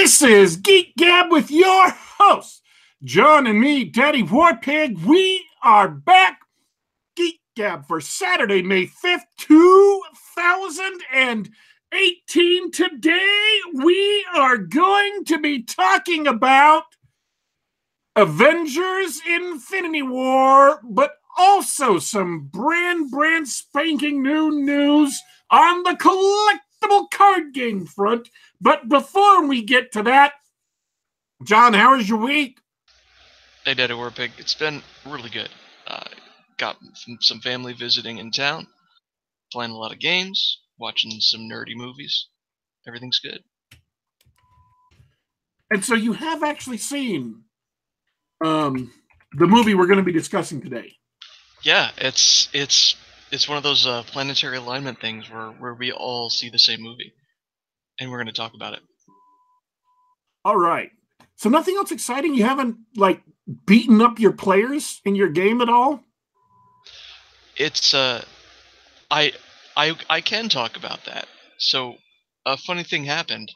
This is Geek Gab with your host, John and me, Daddy Warpig. We are back. Geek Gab for Saturday, May 5th, 2018. Today, we are going to be talking about Avengers Infinity War, but also some brand, brand spanking new news on the collectible card game front. But before we get to that, John, how was your week? Hey, Daddy Warpig. It's been really good. Uh, got some family visiting in town, playing a lot of games, watching some nerdy movies. Everything's good. And so you have actually seen um, the movie we're going to be discussing today. Yeah, it's it's it's one of those uh, planetary alignment things where where we all see the same movie, and we're going to talk about it. All right. So nothing else exciting. You haven't like beaten up your players in your game at all. It's uh, I I I can talk about that. So a funny thing happened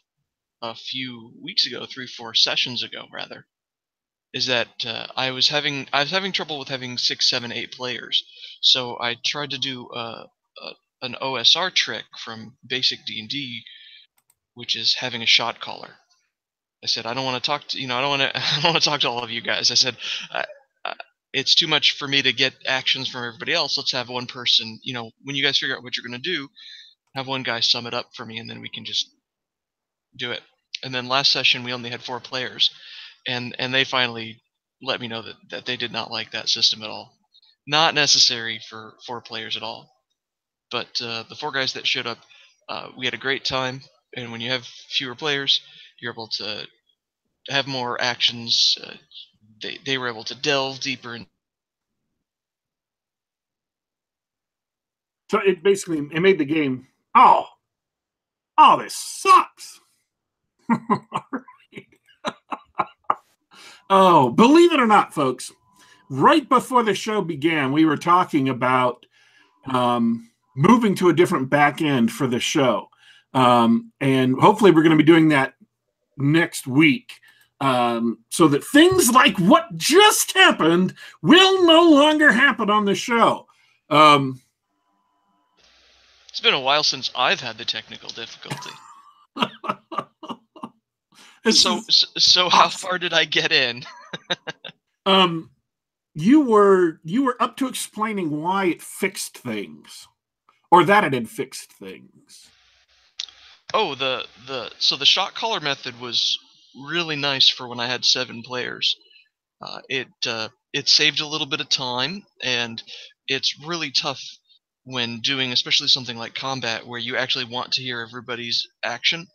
a few weeks ago, three four sessions ago rather is that uh, I was having I was having trouble with having six, seven, eight players. So I tried to do uh, a, an OSR trick from basic D and D, which is having a shot caller. I said I don't want to talk to you know I don't want to I don't want to talk to all of you guys. I said I, I, it's too much for me to get actions from everybody else. Let's have one person. You know when you guys figure out what you're going to do, have one guy sum it up for me, and then we can just do it. And then last session we only had four players and and they finally let me know that, that they did not like that system at all. Not necessary for four players at all. But uh, the four guys that showed up, uh, we had a great time. And when you have fewer players, you're able to have more actions. Uh, they they were able to delve deeper. In- so it basically it made the game. Oh, oh, this sucks. Oh, believe it or not, folks, right before the show began, we were talking about um, moving to a different back end for the show. Um, and hopefully, we're going to be doing that next week um, so that things like what just happened will no longer happen on the show. Um, it's been a while since I've had the technical difficulty. so so how far did I get in? um, you were you were up to explaining why it fixed things, or that it had fixed things. Oh, the the so the shot caller method was really nice for when I had seven players. Uh, it uh, it saved a little bit of time, and it's really tough when doing especially something like combat where you actually want to hear everybody's action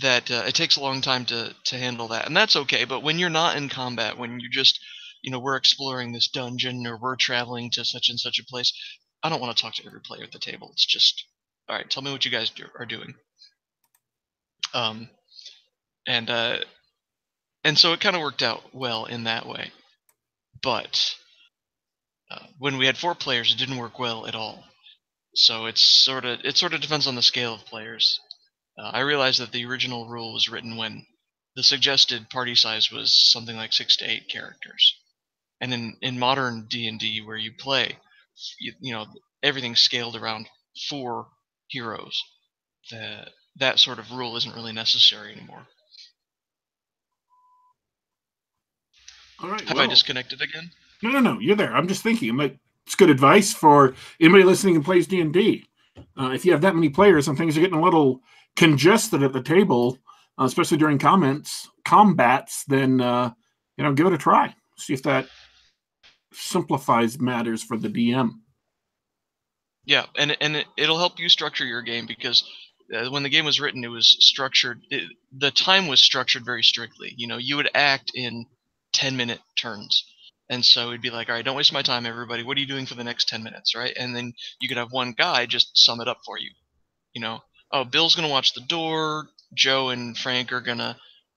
that uh, it takes a long time to to handle that, and that's okay. But when you're not in combat, when you just you know we're exploring this dungeon or we're traveling to such and such a place, I don't want to talk to every player at the table. It's just all right. Tell me what you guys do, are doing. Um, and uh, and so it kind of worked out well in that way, but uh, when we had four players, it didn't work well at all. So it's sort of it sort of depends on the scale of players. Uh, I realized that the original rule was written when the suggested party size was something like six to eight characters, and in in modern D and D where you play, you, you know everything's scaled around four heroes. That that sort of rule isn't really necessary anymore. All right. Have well, I disconnected again? No, no, no. You're there. I'm just thinking. I'm like, it's good advice for anybody listening and plays D and D. Uh, if you have that many players and things are getting a little congested at the table, uh, especially during comments combats, then uh, you know give it a try. See if that simplifies matters for the DM. Yeah, and and it, will help you structure your game because uh, when the game was written, it was structured. It, the time was structured very strictly. You know, you would act in ten minute turns. And so it'd be like, all right, don't waste my time, everybody. What are you doing for the next 10 minutes, right? And then you could have one guy just sum it up for you. You know, oh, Bill's gonna watch the door. Joe and Frank are gonna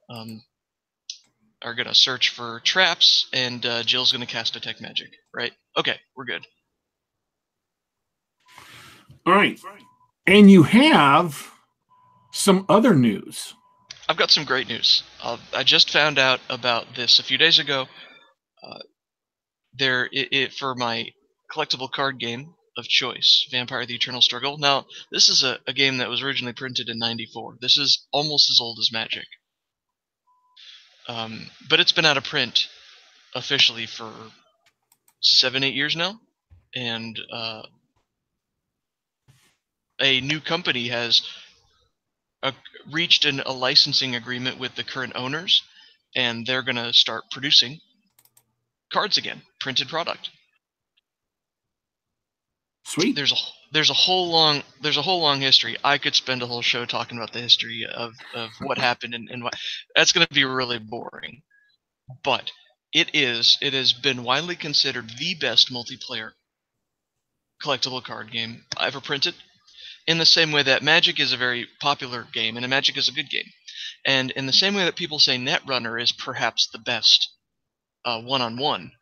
um, are gonna search for traps, and uh, Jill's gonna cast detect magic. Right? Okay, we're good. All right, and you have some other news. I've got some great news. Uh, I just found out about this a few days ago. Uh, there, it, it, for my collectible card game of choice, Vampire: The Eternal Struggle. Now, this is a, a game that was originally printed in '94. This is almost as old as Magic, um, but it's been out of print officially for seven, eight years now, and uh, a new company has a, reached an, a licensing agreement with the current owners, and they're going to start producing cards again, printed product. Sweet. There's a there's a whole long there's a whole long history. I could spend a whole show talking about the history of, of what happened and, and what that's going to be really boring. But it is it has been widely considered the best multiplayer collectible card game ever printed in the same way that Magic is a very popular game and Magic is a good game. And in the same way that people say Netrunner is perhaps the best uh, one-on-one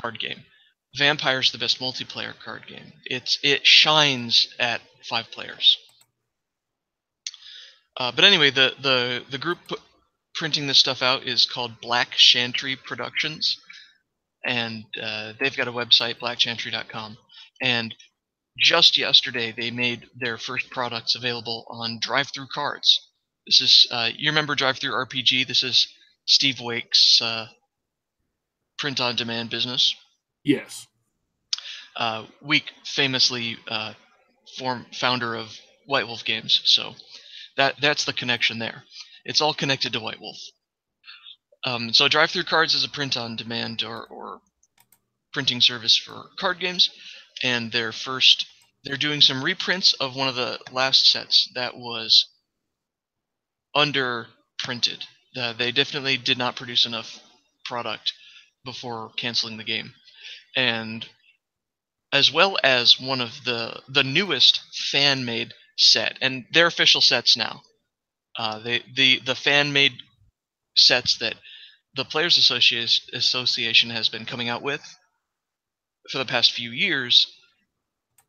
card game, Vampire's the best multiplayer card game. It's it shines at five players. Uh, but anyway, the the the group printing this stuff out is called Black Chantry Productions, and uh, they've got a website, blackchantry.com. And just yesterday, they made their first products available on DriveThruCards. This is uh, you remember DriveThruRPG? This is Steve Wieck's uh, print-on-demand business. Yes. Uh, Wieck famously uh, form founder of White Wolf Games, so that that's the connection there. It's all connected to White Wolf. Um, so DriveThruCards is a print-on-demand or, or printing service for card games, and their first they're doing some reprints of one of the last sets that was under printed. Uh, they definitely did not produce enough product before canceling the game, and as well as one of the the newest fan made set, and they're official sets now. Uh, they, the the fan made sets that the Players Association Association has been coming out with for the past few years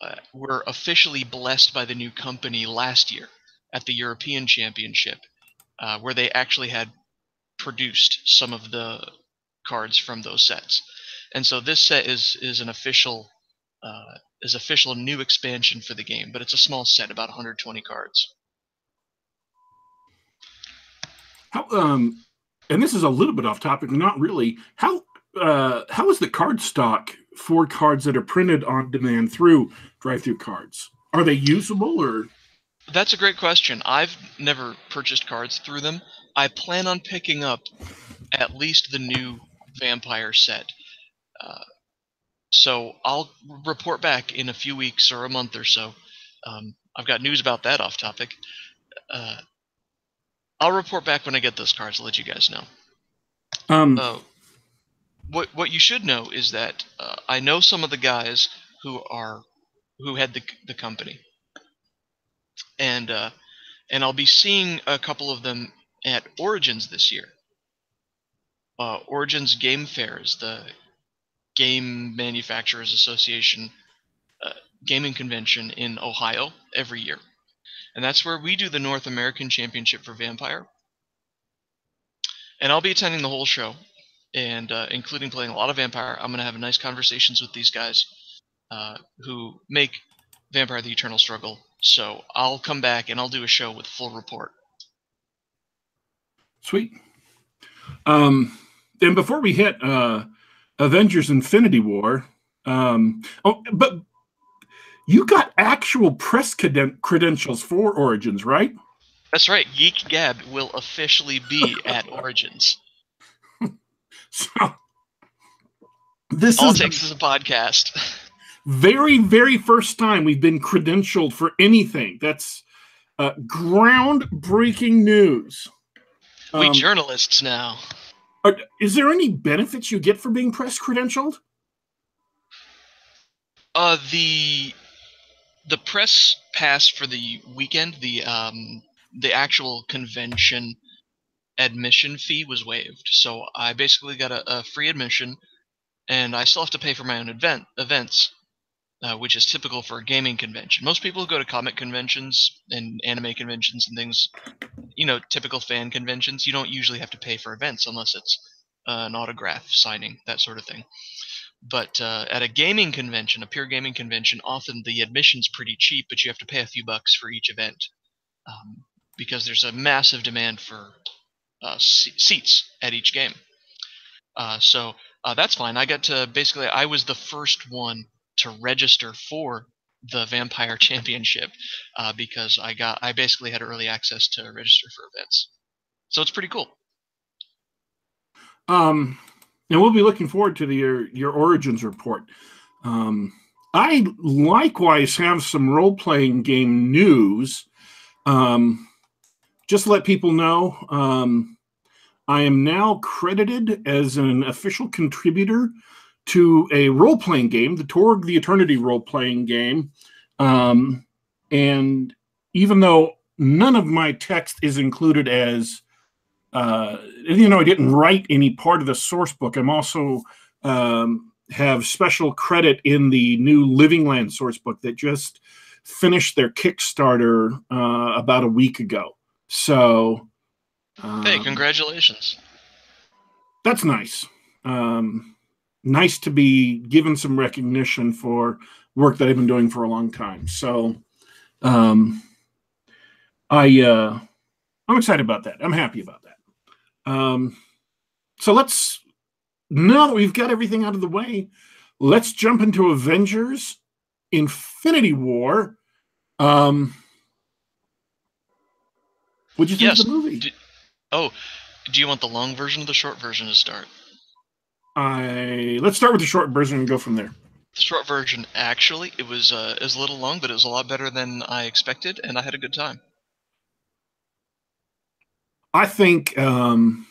uh, were officially blessed by the new company last year at the European Championship, uh, where they actually had produced some of the cards from those sets. And so this set is is an official uh, is official new expansion for the game, but it's a small set, about 120 cards. How um, and this is a little bit off topic, not really. How uh, how is the card stock for cards that are printed on demand through drive-through cards? Are they usable or? That's a great question. I've never purchased cards through them. I plan on picking up at least the new vampire set. Uh, so I'll report back in a few weeks or a month or so. Um, I've got news about that off topic. Uh, I'll report back when I get those cards. I'll let you guys know. Um, uh, what what you should know is that uh, I know some of the guys who are who had the the company, and uh, and I'll be seeing a couple of them at Origins this year. Uh, Origins Game Fairs, the Game Manufacturers Association uh, gaming convention in Ohio every year, and that's where we do the North American Championship for Vampire. And I'll be attending the whole show and uh, including playing a lot of Vampire. I'm going to have nice conversations with these guys uh, who make Vampire: The Eternal Struggle. So I'll come back and I'll do a show with full report. Sweet. Um, and before we hit uh, Avengers: Infinity War, um, oh, but you got actual press creden- credentials for Origins, right? That's right. Geek Gab will officially be at Origins. So this All is takes is a podcast. very, very first time we've been credentialed for anything. That's uh, groundbreaking news. we Um, journalists now. Are- is there any benefits you get for being press credentialed? Uh, the the press pass for the weekend, the um, the actual convention admission fee was waived. So I basically got a, a free admission, and I still have to pay for my own event events, uh, which is typical for a gaming convention. Most people go to comic conventions and anime conventions and things you know, typical fan conventions, you don't usually have to pay for events unless it's uh, an autograph signing, that sort of thing. But uh, at a gaming convention, a pure gaming convention, often the admission's pretty cheap, but you have to pay a few bucks for each event um, because there's a massive demand for uh, seats at each game. Uh, so uh, that's fine. I got to basically, I was the first one to register for the Vampire Championship uh, because I got, I basically had early access to register for events. So it's pretty cool. Um, and we'll be looking forward to the, your your origins report. Um, I likewise have some role playing game news. Um, just let people know, um, I am now credited as an official contributor to a role playing game, the Torg the Eternity role playing game. Um, and even though none of my text is included as uh, you know, I didn't write any part of the source book. I'm also um, have special credit in the new Living Land source book that just finished their Kickstarter uh, about a week ago. So, um, hey, congratulations! That's nice. Um, nice to be given some recognition for work that I've been doing for a long time. So, um, I uh, I'm excited about that. I'm happy about that. Um, so let's now that we've got everything out of the way, let's jump into Avengers Infinity War. Um, what'd you think yes. of the movie? Do, oh, do you want the long version or the short version to start? I let's start with the short version and go from there. The short version, actually, it was uh, it was a little long, but it was a lot better than I expected, and I had a good time. I think um,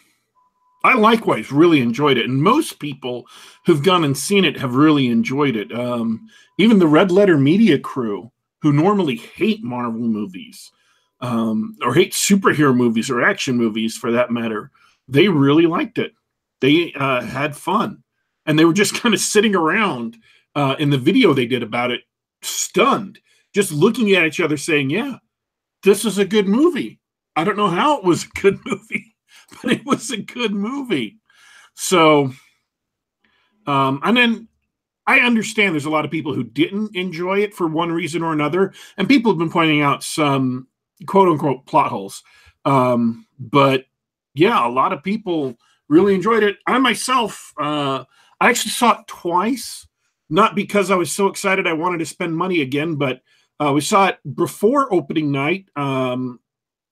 I likewise really enjoyed it, and most people who've gone and seen it have really enjoyed it. Um, even the Red Letter Media crew, who normally hate Marvel movies um, or hate superhero movies or action movies for that matter, they really liked it. They uh, had fun, and they were just kind of sitting around uh, in the video they did about it, stunned, just looking at each other, saying, "Yeah, this is a good movie." I don't know how it was a good movie, but it was a good movie. So, um, and then I understand there's a lot of people who didn't enjoy it for one reason or another, and people have been pointing out some quote unquote plot holes. Um, but yeah, a lot of people really enjoyed it. I myself, uh, I actually saw it twice, not because I was so excited I wanted to spend money again, but uh, we saw it before opening night. Um,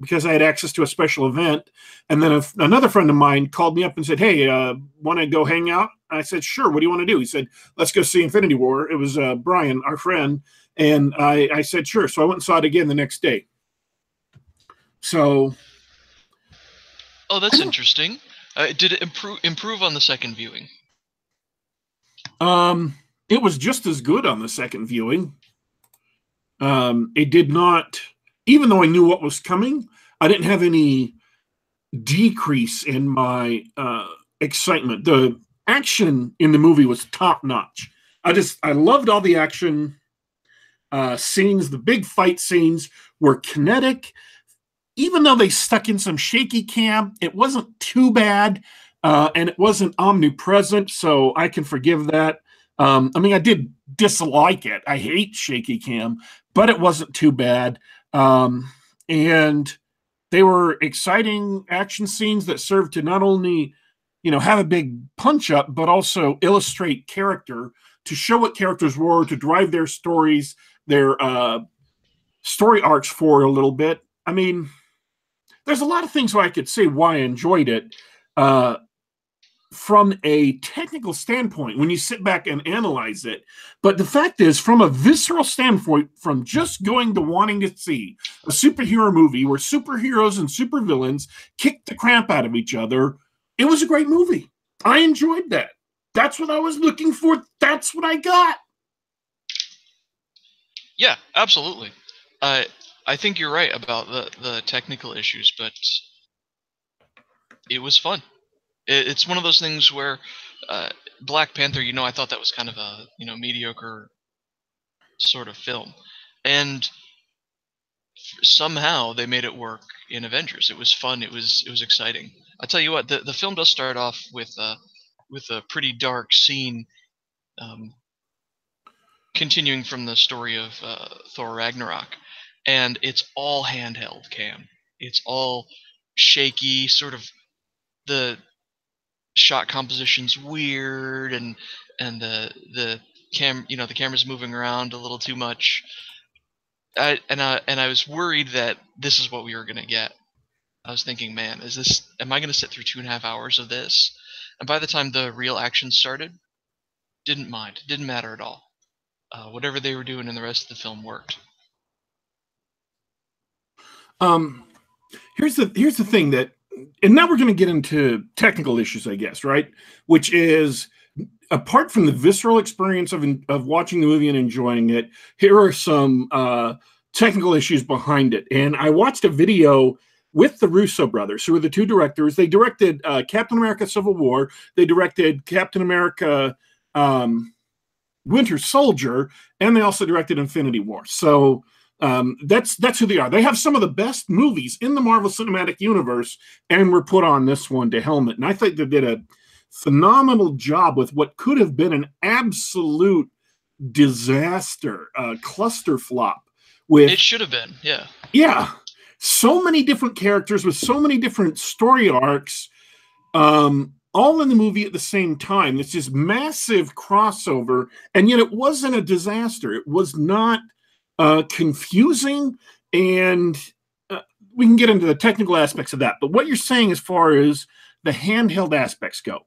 because I had access to a special event. And then a, another friend of mine called me up and said, Hey, uh, want to go hang out? I said, Sure. What do you want to do? He said, Let's go see Infinity War. It was uh, Brian, our friend. And I, I said, Sure. So I went and saw it again the next day. So. Oh, that's interesting. Uh, did it improve improve on the second viewing? Um, it was just as good on the second viewing. Um, it did not even though I knew what was coming, I didn't have any decrease in my uh, excitement. The action in the movie was top notch. I just I loved all the action uh, scenes. The big fight scenes were kinetic. Even though they stuck in some shaky cam, it wasn't too bad, uh, and it wasn't omnipresent, so I can forgive that. Um, I mean, I did dislike it. I hate shaky cam, but it wasn't too bad. Um, and they were exciting action scenes that served to not only, you know, have a big punch up, but also illustrate character to show what characters were, to drive their stories, their uh, story arcs forward a little bit. I mean, there's a lot of things where I could say why I enjoyed it. Uh, from a technical standpoint when you sit back and analyze it. But the fact is, from a visceral standpoint, from just going to wanting to see a superhero movie where superheroes and supervillains kick the crap out of each other, it was a great movie. I enjoyed that. That's what I was looking for. That's what I got. Yeah, absolutely. I I think you're right about the the technical issues, but it was fun it, it's one of those things where uh, Black Panther, you know, I thought that was kind of a you know mediocre sort of film, and somehow they made it work in Avengers. It was fun. It was it was exciting. I tell you what, the the film does start off with uh, with a pretty dark scene, um, continuing from the story of uh, Thor Ragnarok, and it's all handheld cam. It's all shaky, sort of the shot composition's weird, and and the the cam you know the camera's moving around a little too much. I, and I and I was worried that this is what we were gonna get. I was thinking, man, is this? Am I gonna sit through two and a half hours of this? And by the time the real action started, didn't mind. Didn't matter at all. Uh, whatever they were doing in the rest of the film worked. Um, here's the here's the thing that, and now we're going to get into technical issues, I guess, right? Which is apart from the visceral experience of of watching the movie and enjoying it, here are some uh, technical issues behind it. And I watched a video with the Russo brothers, who are the two directors. They directed uh, Captain America: Civil War. They directed Captain America: um, Winter Soldier, and they also directed Infinity War. So um, that's that's who they are. They have some of the best movies in the Marvel Cinematic Universe, and were put on this one to helmet. And I think they did a phenomenal job with what could have been an absolute disaster, uh, cluster flop. With it should have been, yeah, yeah, so many different characters with so many different story arcs, um, all in the movie at the same time. It's just massive crossover, and yet it wasn't a disaster. It was not uh, confusing, and uh, we can get into the technical aspects of that. But what you're saying, as far as the handheld aspects go,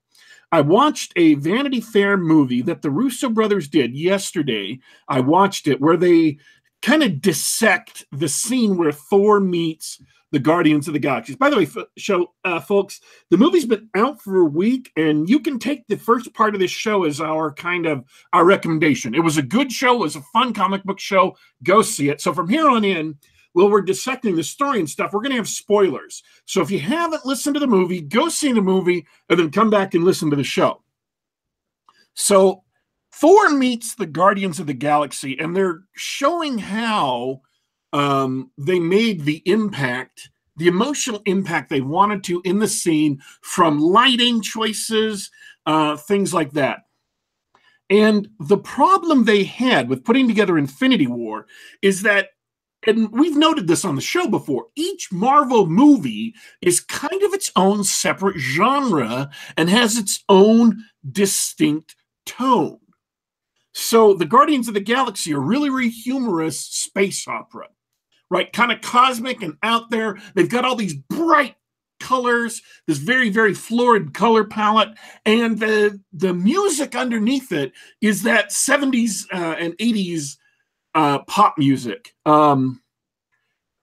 I watched a Vanity Fair movie that the Russo brothers did yesterday. I watched it where they kind of dissect the scene where Thor meets the Guardians of the Galaxies. By the way, f- show uh, folks, the movie's been out for a week, and you can take the first part of this show as our kind of our recommendation. It was a good show, it was a fun comic book show. Go see it. So from here on in, well, we're dissecting the story and stuff, we're going to have spoilers. So if you haven't listened to the movie, go see the movie and then come back and listen to the show. So Thor meets the Guardians of the Galaxy, and they're showing how um, they made the impact, the emotional impact they wanted to in the scene from lighting choices, uh, things like that. And the problem they had with putting together Infinity War is that and we've noted this on the show before each marvel movie is kind of its own separate genre and has its own distinct tone so the guardians of the galaxy are really really humorous space opera right kind of cosmic and out there they've got all these bright colors this very very florid color palette and the the music underneath it is that 70s uh, and 80s uh, pop music. Um,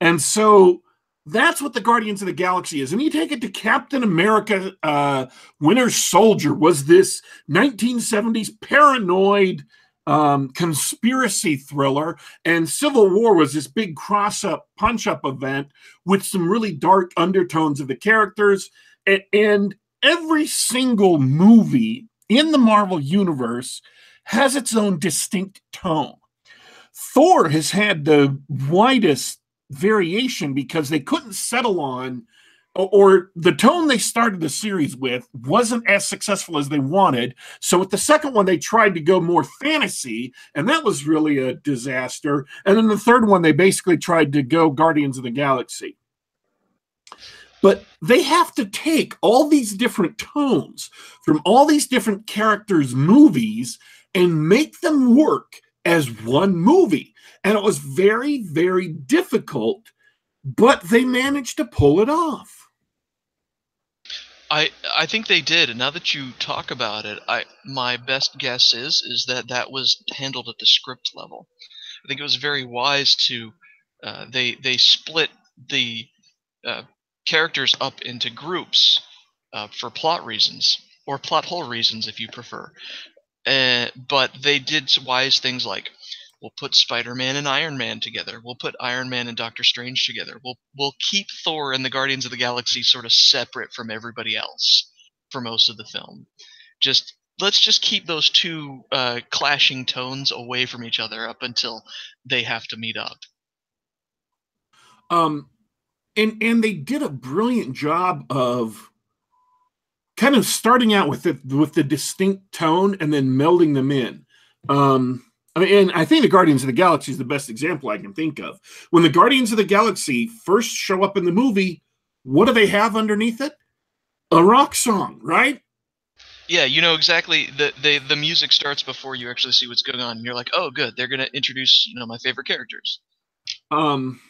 and so that's what the Guardians of the Galaxy is. And you take it to Captain America, uh, Winter Soldier was this 1970s paranoid um, conspiracy thriller, and Civil War was this big cross up, punch up event with some really dark undertones of the characters. And, and every single movie in the Marvel Universe has its own distinct tone. Thor has had the widest variation because they couldn't settle on or the tone they started the series with wasn't as successful as they wanted. So with the second one, they tried to go more fantasy, and that was really a disaster. And then the third one, they basically tried to go Guardians of the Galaxy. But they have to take all these different tones from all these different characters' movies and make them work as one movie. And it was very, very difficult, but they managed to pull it off. I I think they did, and now that you talk about it, I my best guess is is that that was handled at the script level. I think it was very wise to uh, they they split the uh, characters up into groups uh, for plot reasons or plot hole reasons, if you prefer. Uh, but they did wise things like We'll put Spider-Man and Iron Man together. We'll put Iron Man and Doctor Strange together. We'll we'll keep Thor and the Guardians of the Galaxy sort of separate from everybody else for most of the film. Just let's just keep those two uh, clashing tones away from each other up until they have to meet up. Um, and and they did a brilliant job of kind of starting out with the with the distinct tone and then melding them in. Um, I mean, and I think the Guardians of the Galaxy is the best example I can think of. When the Guardians of the Galaxy first show up in the movie, what do they have underneath it? A rock song, right? Yeah, you know exactly. the the The music starts before you actually see what's going on. And you're like, oh, good, they're gonna introduce you know my favorite characters. Um,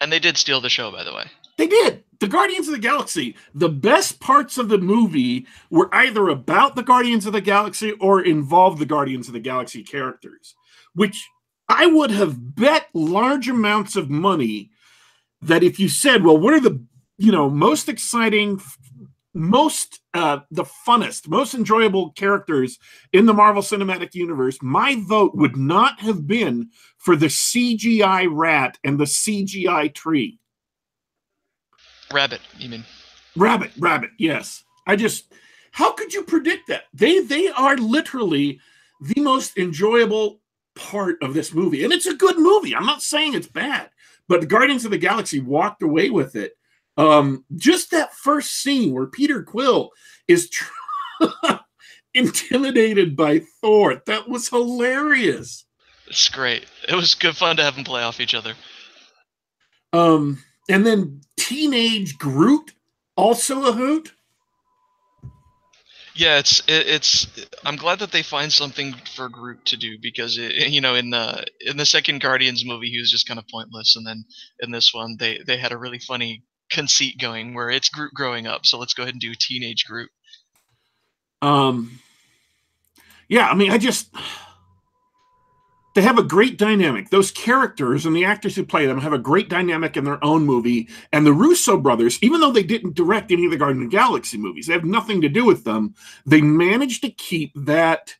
and they did steal the show, by the way. They did. The Guardians of the Galaxy. The best parts of the movie were either about the Guardians of the Galaxy or involved the Guardians of the Galaxy characters, which I would have bet large amounts of money that if you said, well, what are the you know most exciting most uh the funnest most enjoyable characters in the marvel cinematic universe my vote would not have been for the cgi rat and the cgi tree. Rabbit you mean? Rabbit rabbit yes. I just how could you predict that? They they are literally the most enjoyable part of this movie and it's a good movie i'm not saying it's bad but the guardians of the galaxy walked away with it um, just that first scene where Peter Quill is intimidated by Thor, that was hilarious. It's great. It was good fun to have them play off each other. Um, and then teenage Groot, also a hoot. Yeah, it's it, it's. I'm glad that they find something for Groot to do because it, you know in the in the second Guardians movie he was just kind of pointless, and then in this one they they had a really funny conceit going where it's Groot growing up. So let's go ahead and do teenage Groot. Um, yeah, I mean, I just they have a great dynamic. Those characters and the actors who play them have a great dynamic in their own movie. And the Russo brothers, even though they didn't direct any of the Guardian of the Galaxy movies, they have nothing to do with them. They managed to keep that.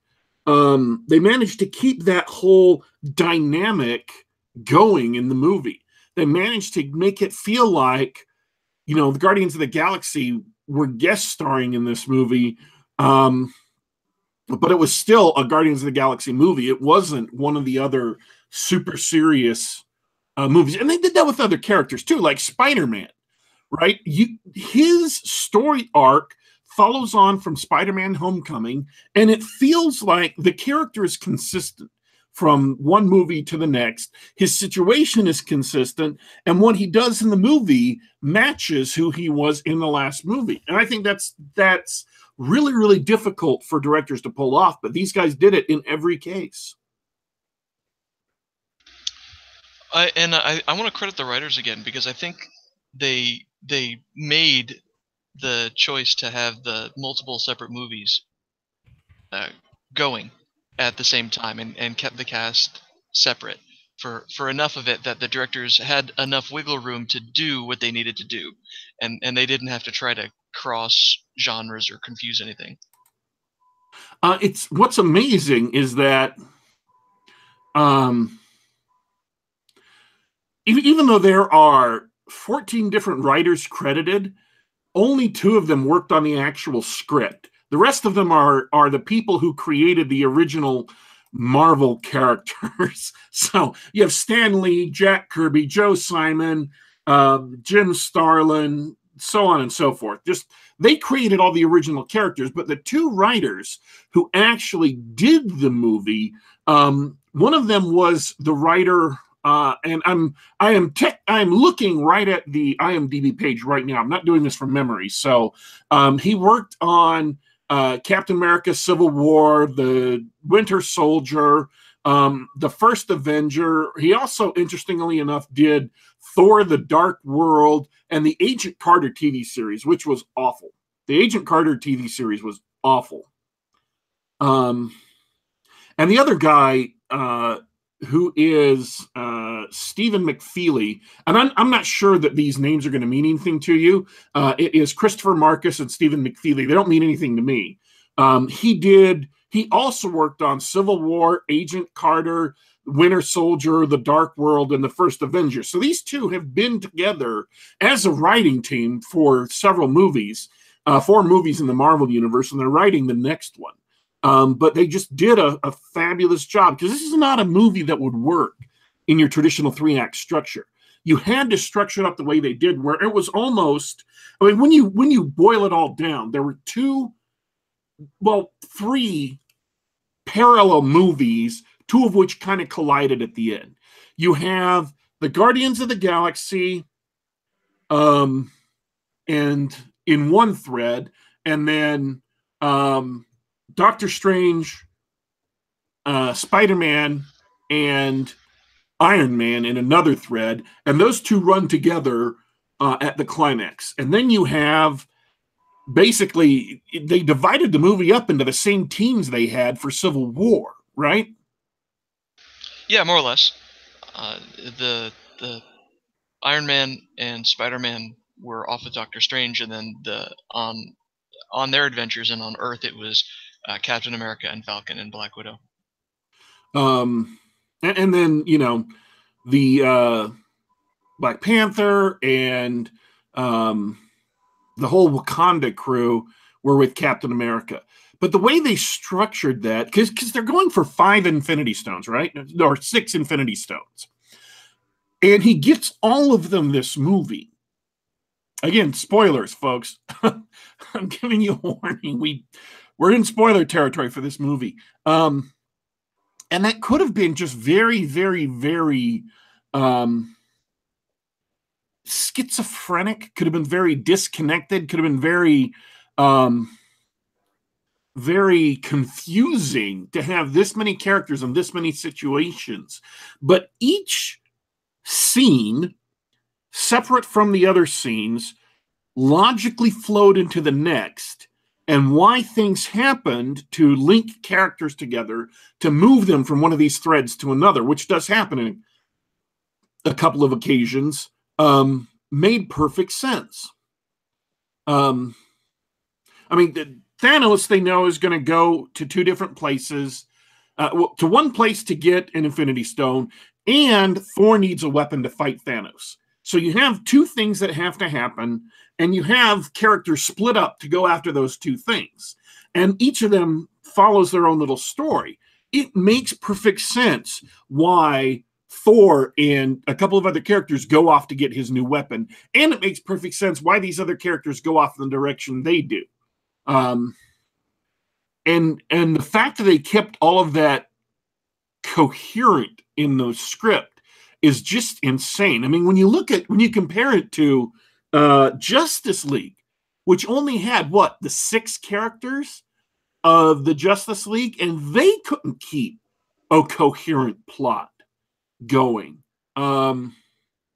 Um, they managed to keep that whole dynamic going in the movie. They managed to make it feel like you know, the Guardians of the Galaxy were guest starring in this movie. Um, but it was still a Guardians of the Galaxy movie. It wasn't one of the other super serious uh, movies. And they did that with other characters too, like Spider Man, right? You, his story arc follows on from Spider Man Homecoming, and it feels like the character is consistent from one movie to the next. His situation is consistent, and what he does in the movie matches who he was in the last movie. And I think that's that's really really difficult for directors to pull off, but these guys did it in every case. I, and I, I want to credit the writers again because I think they they made the choice to have the multiple separate movies uh, going at the same time and, and kept the cast separate for, for enough of it that the directors had enough wiggle room to do what they needed to do and, and they didn't have to try to cross genres or confuse anything. Uh, it's what's amazing is that um, even, even though there are 14 different writers credited, only two of them worked on the actual script. The rest of them are are the people who created the original Marvel characters. so you have Stan Lee, Jack Kirby, Joe Simon, uh, Jim Starlin, so on and so forth. Just they created all the original characters, but the two writers who actually did the movie, um, one of them was the writer. Uh, and I'm I am tech I'm looking right at the IMDb page right now. I'm not doing this from memory. So um, he worked on uh, Captain America: Civil War, the Winter Soldier, um, the First Avenger. He also, interestingly enough, did Thor: The Dark World and the Agent Carter TV series, which was awful. The Agent Carter TV series was awful. Um, and the other guy, uh, who is uh, Stephen McFeely, and I'm, I'm not sure that these names are going to mean anything to you. Uh, it is Christopher Markus and Stephen McFeely. They don't mean anything to me. Um, he did. He also worked on Civil War, Agent Carter, Winter Soldier, The Dark World, and The First Avenger. So these two have been together as a writing team for several movies, uh, four movies in the Marvel universe, and they're writing the next one. Um, but they just did a, a fabulous job because this is not a movie that would work in your traditional three act structure. you had to structure it up the way they did, where it was almost. I mean, when you when you boil it all down, there were two, well, three parallel movies, two of which kind of collided at the end. You have the Guardians of the Galaxy, um, and in one thread, and then um, Doctor Strange, uh, Spider Man, and Iron Man in another thread, and those two run together uh, at the climax. And then you have basically they divided the movie up into the same teams they had for Civil War, right? Yeah, more or less. Uh, the the Iron Man and Spider Man were off with Doctor Strange, and then the on on their adventures and on Earth it was uh, Captain America and Falcon and Black Widow. Um, and, and then you know the uh, Black Panther and um, the whole Wakanda crew were with Captain America. But the way they structured that, because they're going for five Infinity Stones, right, or six Infinity Stones, and he gets all of them this movie. Again, spoilers, folks. I'm giving you a warning. We we're in spoiler territory for this movie. Um, and that could have been just very, very, very um, schizophrenic. Could have been very disconnected. Could have been very, um, very confusing to have this many characters and this many situations. But each scene, separate from the other scenes, logically flowed into the next and why things happened to link characters together to move them from one of these threads to another, which does happen in a couple of occasions, um, made perfect sense. Um, I mean, Thanos, they know, is going to go to two different places. Uh, to one place to get an Infinity Stone, and Thor needs a weapon to fight Thanos. So you have two things that have to happen, and you have characters split up to go after those two things. And each of them follows their own little story. It makes perfect sense why Thor and a couple of other characters go off to get his new weapon. And it makes perfect sense why these other characters go off in the direction they do. Um, and and the fact that they kept all of that coherent in the script is just insane. I mean, when you look at when you compare it to uh, Justice League, which only had what the six characters of the Justice League, and they couldn't keep a coherent plot going. Um,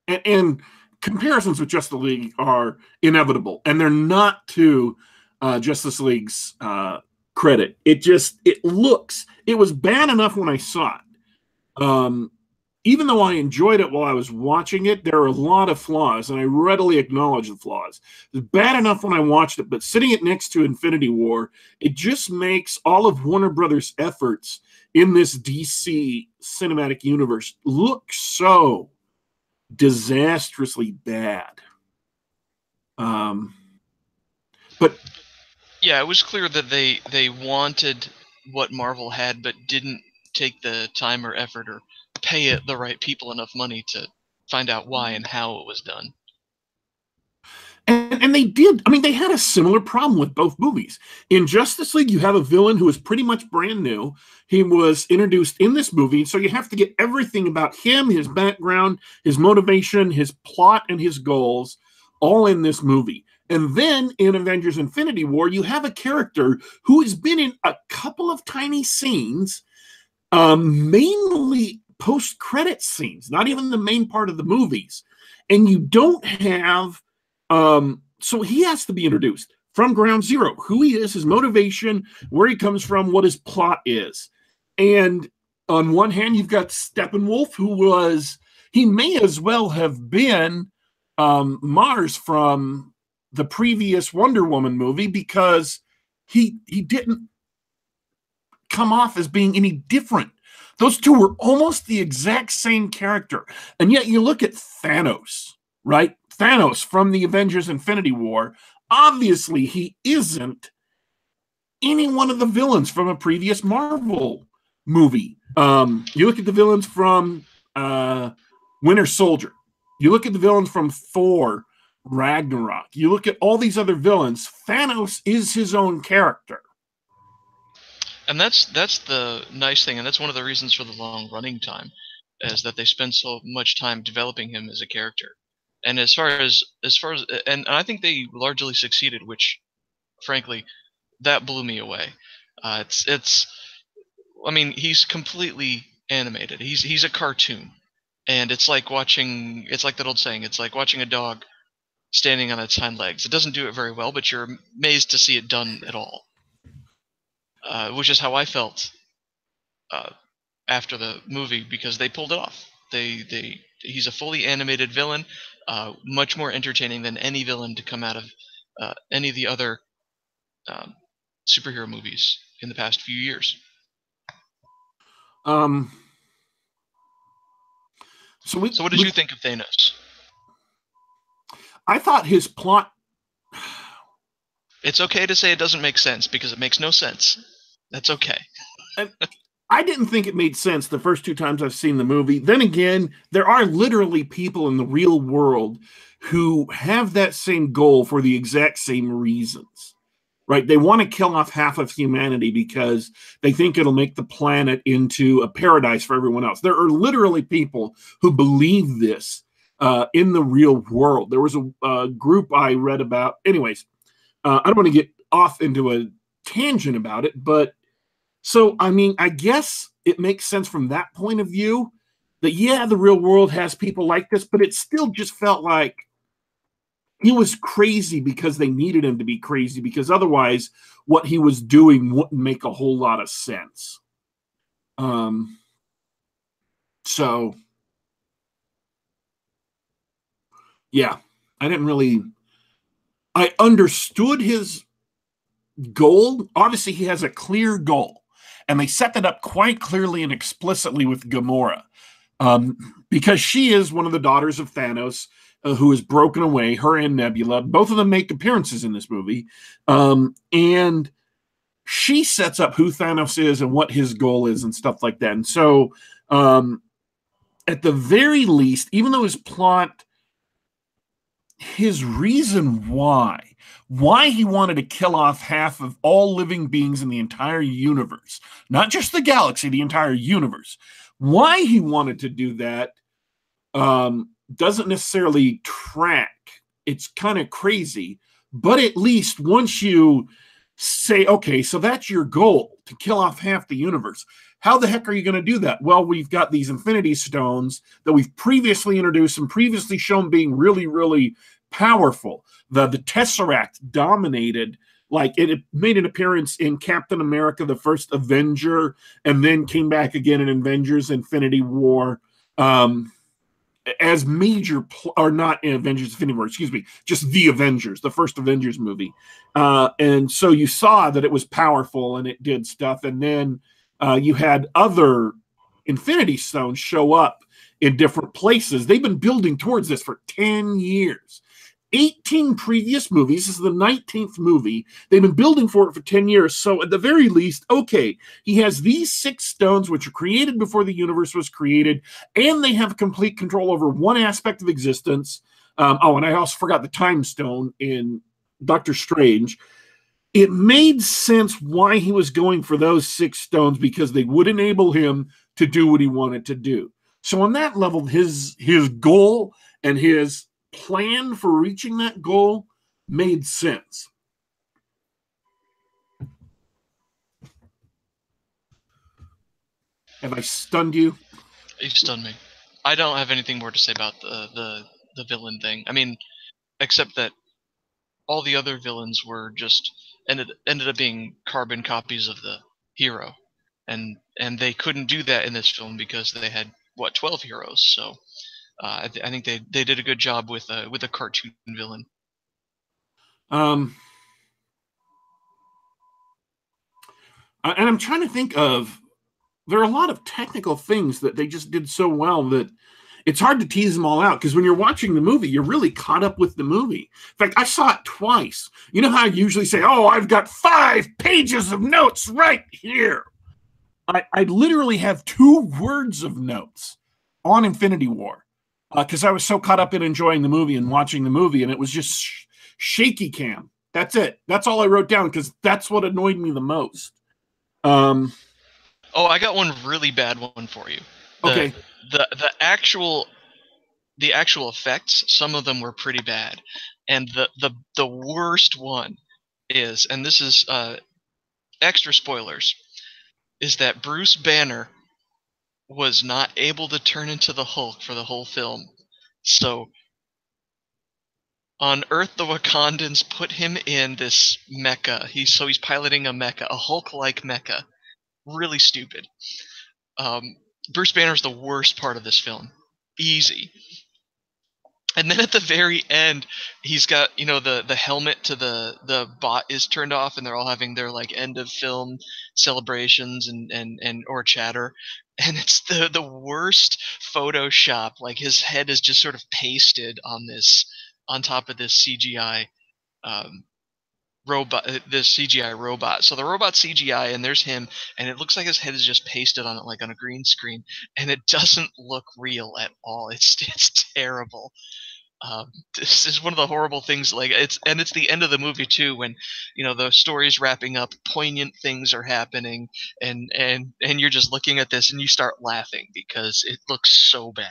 and, and comparisons with Justice League are inevitable, and they're not to uh, Justice League's uh, credit. It just it looks it was bad enough when I saw it. Um, even though I enjoyed it while I was watching it, there are a lot of flaws, and I readily acknowledge the flaws. It's bad enough when I watched it, but sitting it next to Infinity War, it just makes all of Warner Brothers' efforts in this DC cinematic universe look so disastrously bad. Um, but yeah, it was clear that they they wanted what Marvel had, but didn't take the time or effort or pay it the right people enough money to find out why and how it was done. And, and, they did. I mean, they had a similar problem with both movies. In Justice League, you have a villain who is pretty much brand new. He was introduced in this movie, so you have to get everything about him, his background, his motivation, his plot, and his goals all in this movie. And then in Avengers Infinity War, you have a character who has been in a couple of tiny scenes, um, mainly post credit scenes, not even the main part of the movies. And you don't have, um, so he has to be introduced from ground zero who he is, his motivation, where he comes from, what his plot is. And on one hand, you've got Steppenwolf, who was, he may as well have been um, Mars from the previous Wonder Woman movie because he he didn't come off as being any different those two were almost the exact same character. And yet you look at Thanos, right? Thanos from the Avengers Infinity War. Obviously, he isn't any one of the villains from a previous Marvel movie. Um, you look at the villains from uh, Winter Soldier. You look at the villains from Thor, Ragnarok. You look at all these other villains. Thanos is his own character. And that's that's the nice thing, and that's one of the reasons for the long running time, is that they spend so much time developing him as a character. And as far as as far as and, and I think they largely succeeded, which, frankly, that blew me away. Uh, it's it's, I mean, he's completely animated. He's he's a cartoon, and it's like watching. It's like that old saying. It's like watching a dog standing on its hind legs. It doesn't do it very well, but you're amazed to see it done at all. Uh, which is how I felt uh, after the movie because they pulled it off. They they he's a fully animated villain, uh, much more entertaining than any villain to come out of uh, any of the other um, superhero movies in the past few years. Um. So, we, so what did we, you think of Thanos? I thought his plot. It's okay to say it doesn't make sense because it makes no sense. That's okay. I didn't think it made sense the first two times I've seen the movie. Then again, there are literally people in the real world who have that same goal for the exact same reasons. Right? They want to kill off half of humanity because they think it'll make the planet into a paradise for everyone else. There are literally people who believe this uh, in the real world. There was a, a group I read about. Anyways, uh, I don't want to get off into a tangent about it, but so I mean, I guess it makes sense from that point of view that yeah, the real world has people like this, but it still just felt like he was crazy because they needed him to be crazy because otherwise what he was doing wouldn't make a whole lot of sense. Um so yeah, I didn't really I understood his goal. Obviously, he has a clear goal, and they set that up quite clearly and explicitly with Gamora, um, because she is one of the daughters of Thanos, uh, who is broken away. Her and Nebula, both of them make appearances in this movie, um, and she sets up who Thanos is and what his goal is and stuff like that. And so, um, at the very least, even though his plot his reason why why he wanted to kill off half of all living beings in the entire universe not just the galaxy the entire universe why he wanted to do that um, doesn't necessarily track it's kind of crazy but at least once you say okay so that's your goal to kill off half the universe how the heck are you going to do that? Well, we've got these infinity stones that we've previously introduced and previously shown being really, really powerful. The the Tesseract dominated like it made an appearance in Captain America, the first Avenger, and then came back again in Avengers Infinity War. Um, as major pl- or not in Avengers Infinity War, excuse me, just the Avengers, the first Avengers movie. Uh, and so you saw that it was powerful and it did stuff. And then uh, you had other Infinity Stones show up in different places. They've been building towards this for 10 years. 18 previous movies. This is the 19th movie. They've been building for it for 10 years. So, at the very least, okay, he has these six stones, which are created before the universe was created, and they have complete control over one aspect of existence. Um, oh, and I also forgot the time stone in Doctor Strange. It made sense why he was going for those six stones because they would enable him to do what he wanted to do. So on that level, his his goal and his plan for reaching that goal made sense. Have I stunned you? You stunned me. I don't have anything more to say about the the the villain thing. I mean, except that all the other villains were just ended ended up being carbon copies of the hero, and and they couldn't do that in this film because they had what twelve heroes. So uh, I, th- I, think they they did a good job with a with a cartoon villain. Um, and I'm trying to think of there are a lot of technical things that they just did so well that it's hard to tease them all out because when you're watching the movie, you're really caught up with the movie. In fact, I saw it twice. You know how I usually say, "Oh, I've got five pages of notes right here." I, I literally have two words of notes on Infinity War because uh, I was so caught up in enjoying the movie and watching the movie, and it was just sh- shaky cam. That's it. That's all I wrote down because that's what annoyed me the most. Um, oh, I got one really bad one for you. The, okay. The the actual the actual effects, some of them were pretty bad, and the the the worst one is, and this is uh, extra spoilers, is that Bruce Banner was not able to turn into the Hulk for the whole film. So on Earth, the Wakandans put him in this mecha. He's so he's piloting a mecha, a Hulk-like mecha. Really stupid. Um, Bruce Banner is the worst part of this film. Easy. And then at the very end, he's got you know the the helmet to the the bot is turned off, and they're all having their like end of film celebrations and and and or chatter, and it's the the worst Photoshop. Like his head is just sort of pasted on this on top of this CGI um, robot, uh, this CGI robot. So the robot CGI, and there's him, and it looks like his head is just pasted on it, like on a green screen, and it doesn't look real at all. It's it's terrible. Um, this is one of the horrible things. Like it's and it's the end of the movie too, when you know the story's wrapping up, poignant things are happening, and and and you're just looking at this and you start laughing because it looks so bad.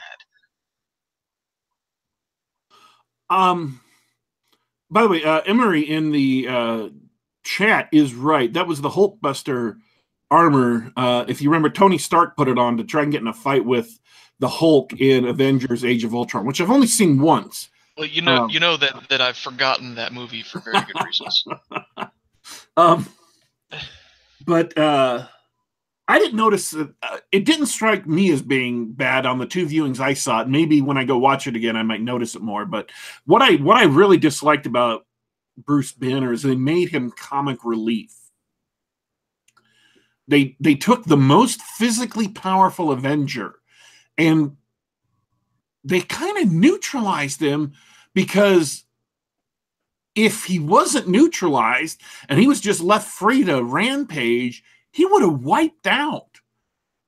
Um, by the way, uh, Emery in the uh, chat is right. That was the Hulkbuster armor. Uh, if you remember, Tony Stark put it on to try and get in a fight with the Hulk in Avengers: Age of Ultron, which I've only seen once. Well, you know, um, you know that that I've forgotten that movie for very good reasons. um, but uh, I didn't notice that uh, it didn't strike me as being bad on the two viewings I saw it. Maybe when I go watch it again, I might notice it more. But what I what I really disliked about Bruce Banner is they made him comic relief. They they took the most physically powerful Avenger and they kind of neutralized him because if he wasn't neutralized and he was just left free to rampage, he would have wiped out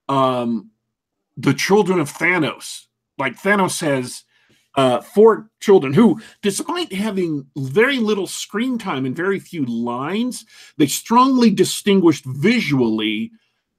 um, the children of Thanos. Like Thanos has uh, four children who, despite having very little screen time and very few lines, they strongly distinguished visually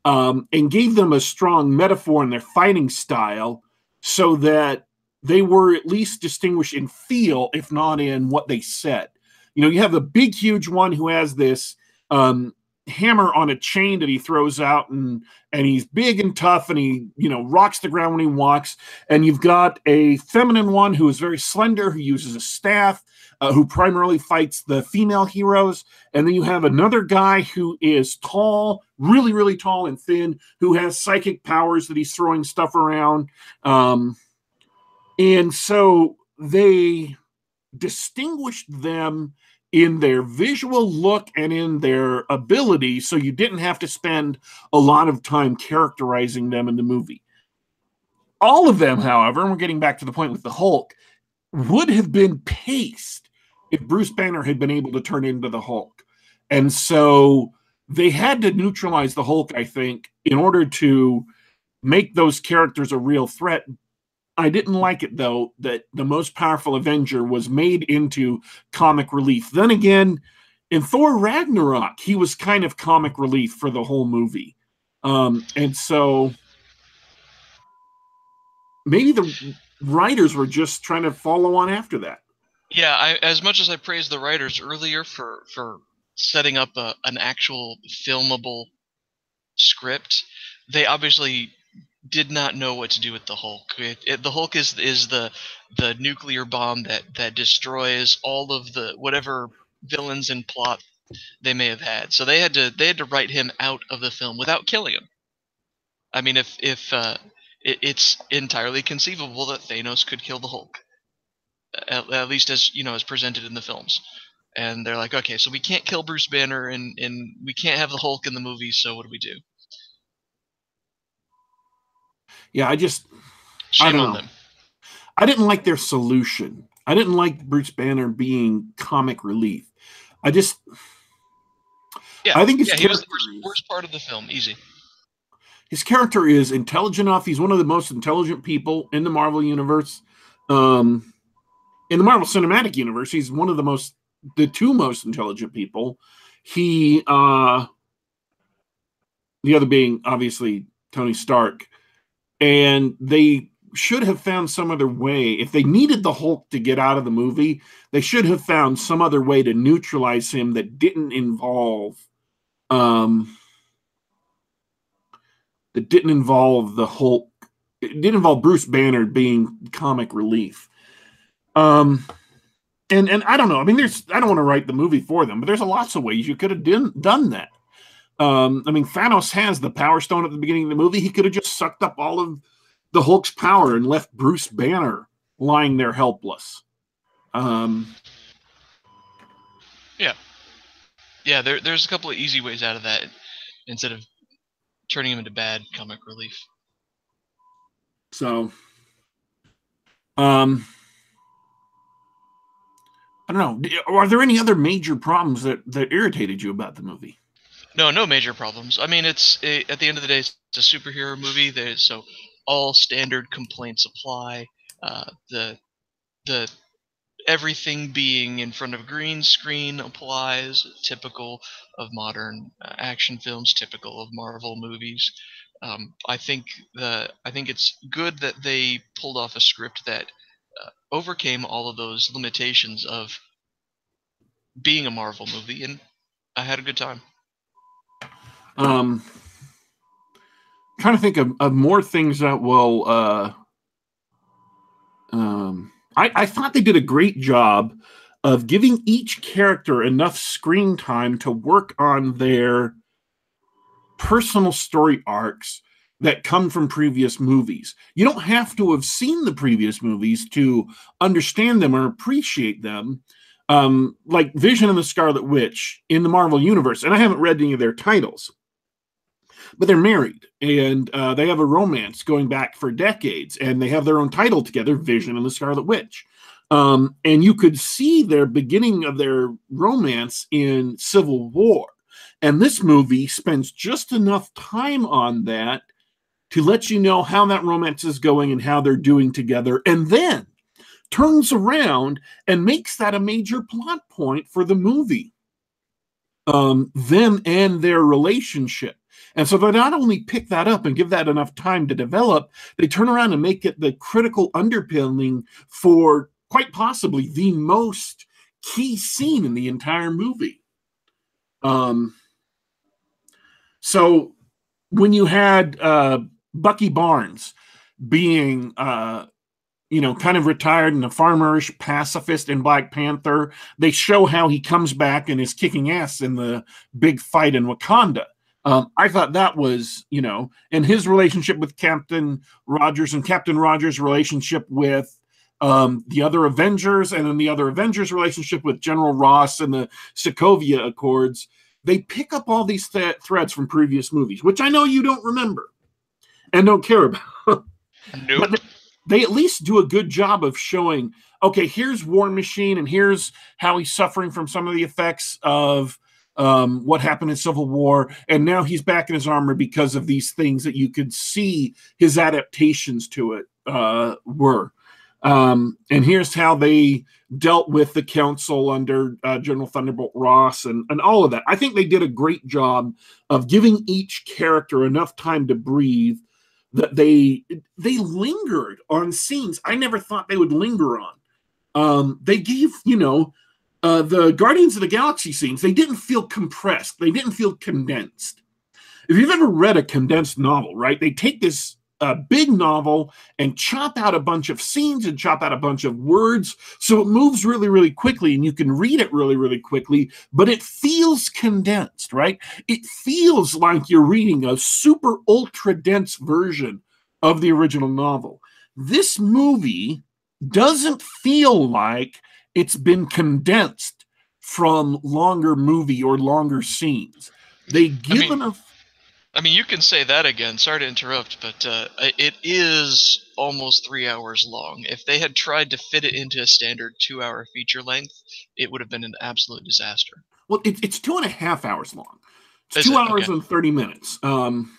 um, and gave them a strong metaphor in their fighting style so that they were at least distinguished in feel, if not in what they said. You know, you have the big, huge one who has this um, hammer on a chain that he throws out and and he's big and tough and he you know rocks the ground when he walks. And you've got a feminine one who is very slender who uses a staff uh, who primarily fights the female heroes. And then you have another guy who is tall really really tall and thin who has psychic powers that he's throwing stuff around. Um, and so they distinguished them in their visual look and in their ability, so you didn't have to spend a lot of time characterizing them in the movie. All of them, however, and we're getting back to the point with the Hulk, would have been paced if Bruce Banner had been able to turn into the Hulk. And so they had to neutralize the Hulk, I think, in order to make those characters a real threat I didn't like it though that the most powerful Avenger was made into comic relief. Then again, in Thor Ragnarok, he was kind of comic relief for the whole movie. Um, and so maybe the writers were just trying to follow on after that. Yeah, I, as much as I praised the writers earlier for for setting up a, an actual filmable script, they obviously did not know what to do with the Hulk. It, it, the Hulk is is the the nuclear bomb that that destroys all of the whatever villains and plot they may have had. So they had to they had to write him out of the film without killing him. I mean, if if uh, it, it's entirely conceivable that Thanos could kill the Hulk, at, at least as you know as presented in the films. And they're like, okay, so we can't kill Bruce Banner, and and we can't have the Hulk in the movie. So what do we do? Yeah, I just Shame I don't know. Them. I didn't like their solution. I didn't like Bruce Banner being comic relief. I just yeah, I think his yeah, he was the worst, worst part of the film. Easy. His character is intelligent enough. He's one of the most intelligent people in the Marvel universe. Um, in the Marvel Cinematic Universe, he's one of the most, the two most intelligent people. He, uh, the other being obviously Tony Stark, and they should have found some other way. If they needed the Hulk to get out of the movie, they should have found some other way to neutralize him that didn't involve, um, that didn't involve the Hulk. It didn't involve Bruce Banner being comic relief. Um, and and I don't know. I mean, there's I don't want to write the movie for them, but there's lots of ways you could have done done that. Um, I mean, Thanos has the Power Stone at the beginning of the movie. He could have just sucked up all of the Hulk's power and left Bruce Banner lying there helpless. Um, yeah, yeah. There, there's a couple of easy ways out of that instead of turning him into bad comic relief. So, um, I don't know. Are there any other major problems that that irritated you about the movie? No, no major problems. I mean, it's it, at the end of the day, it's a superhero movie. So all standard complaints apply. Uh, the the everything being in front of green screen applies. Typical of modern uh, action films. Typical of Marvel movies. Um, I think the I think it's good that they pulled off a script that uh, overcame all of those limitations of being a Marvel movie, and I had a good time. Um, trying to think of, of more things that will. Uh, um, I, I thought they did a great job of giving each character enough screen time to work on their personal story arcs that come from previous movies. You don't have to have seen the previous movies to understand them or appreciate them. Um, like Vision and the Scarlet Witch in the Marvel Universe, and I haven't read any of their titles, but they're married and uh, they have a romance going back for decades, and they have their own title together, Vision and the Scarlet Witch. Um, and you could see their beginning of their romance in Civil War. And this movie spends just enough time on that to let you know how that romance is going and how they're doing together, and then turns around and makes that a major plot point for the movie. Um, them and their relationship. And so they not only pick that up and give that enough time to develop, they turn around and make it the critical underpinning for quite possibly the most key scene in the entire movie. Um, so when you had uh, Bucky Barnes being, uh, you know, kind of retired and a farmerish pacifist in Black Panther, they show how he comes back and is kicking ass in the big fight in Wakanda. Um, I thought that was, you know, and his relationship with Captain Rogers and Captain Rogers' relationship with um, the other Avengers, and then the other Avengers' relationship with General Ross and the Sokovia Accords. They pick up all these th- threads from previous movies, which I know you don't remember and don't care about. nope. But they at least do a good job of showing, okay, here's War Machine, and here's how he's suffering from some of the effects of um, what happened in Civil War, and now he's back in his armor because of these things that you could see his adaptations to it uh, were. Um, and here's how they dealt with the council under uh, General Thunderbolt Ross and, and all of that. I think they did a great job of giving each character enough time to breathe that they they lingered on scenes I never thought they would linger on. Um, they gave, you know, uh, the Guardians of the Galaxy scenes, they didn't feel compressed, they didn't feel condensed. If you've ever read a condensed novel, right, they take this uh, big novel and chop out a bunch of scenes and chop out a bunch of words so it moves really, really quickly and you can read it really, really quickly, but it feels condensed, right? It feels like you're reading a super ultra dense version of the original novel. This movie doesn't feel like it's been condensed from longer movie or longer scenes. They give I mean, enough. I mean, you can say that again. Sorry to interrupt, but uh, it is almost three hours long. If they had tried to fit it into a standard two-hour feature length, it would have been an absolute disaster. Well, it, it's two and a half hours long. It's is two it? hours okay. and thirty minutes. Um,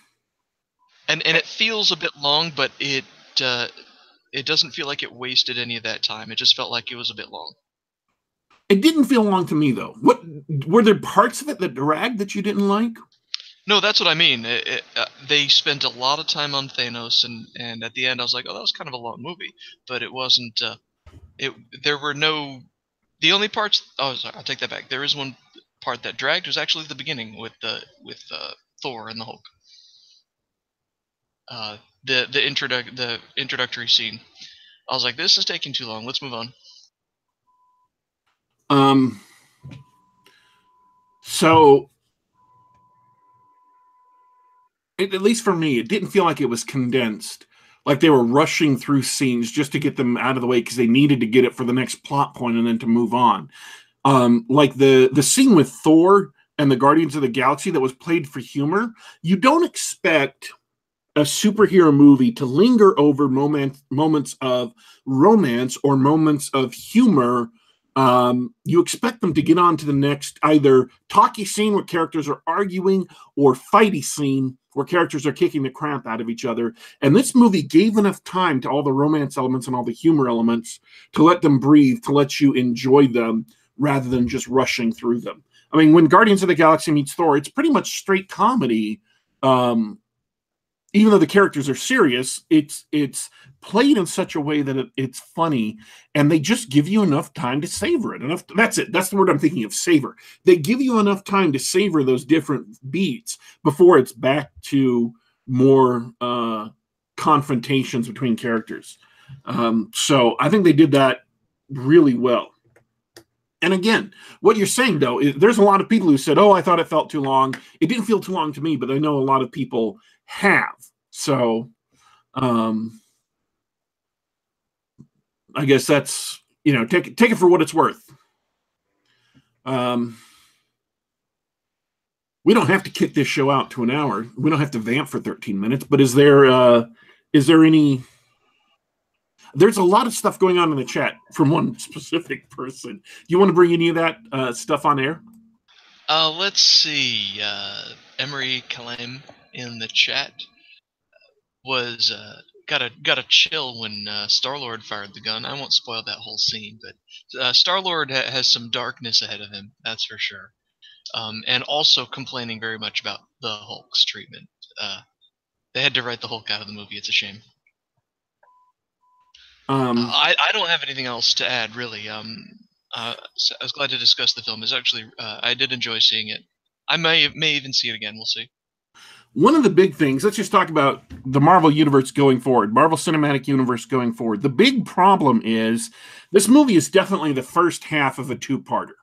and and it feels a bit long, but it uh, it doesn't feel like it wasted any of that time. It just felt like it was a bit long. It didn't feel long to me though. What were there parts of it that dragged that you didn't like? No, that's what I mean. It, it, uh, they spent a lot of time on Thanos, and and at the end, I was like, oh, that was kind of a long movie, but it wasn't. Uh, it there were no. The only parts. Oh, sorry, I'll take that back. There is one part that dragged. Was actually the beginning with the with uh, Thor and the Hulk. Uh, the the introduc the introductory scene. I was like, this is taking too long. Let's move on. Um. So, it, at least for me, it didn't feel like it was condensed. Like they were rushing through scenes just to get them out of the way because they needed to get it for the next plot point and then to move on. Um, like the the scene with Thor and the Guardians of the Galaxy that was played for humor. You don't expect a superhero movie to linger over moment, moments of romance or moments of humor um, you expect them to get on to the next either talky scene where characters are arguing or fighty scene where characters are kicking the crap out of each other. And this movie gave enough time to all the romance elements and all the humor elements to let them breathe, to let you enjoy them rather than just rushing through them. I mean, when Guardians of the Galaxy meets Thor, it's pretty much straight comedy. Um, even though the characters are serious, it's it's played in such a way that it, it's funny, and they just give you enough time to savor it. Enough. That's it. That's the word I'm thinking of. Savor. They give you enough time to savor those different beats before it's back to more uh, confrontations between characters. Um, so I think they did that really well. And again, what you're saying though, is there's a lot of people who said, "Oh, I thought it felt too long." It didn't feel too long to me, but I know a lot of people have. So, um, I guess that's you know take take it for what it's worth. Um, we don't have to kick this show out to an hour. We don't have to vamp for 13 minutes. But is there uh, is there any? There's a lot of stuff going on in the chat from one specific person. Do you want to bring any of that uh, stuff on air? Uh, let's see. Uh, Emery Kalam in the chat was uh, got a got a chill when uh, Star Lord fired the gun. I won't spoil that whole scene, but uh, Star Lord ha- has some darkness ahead of him. That's for sure. Um, and also complaining very much about the Hulk's treatment. Uh, they had to write the Hulk out of the movie. It's a shame. Um, uh, I I don't have anything else to add really. Um, uh, so I was glad to discuss the film. Is actually uh, I did enjoy seeing it. I may may even see it again. We'll see one of the big things, let's just talk about the Marvel Universe going forward, Marvel Cinematic Universe going forward. The big problem is this movie is definitely the first half of a two parter.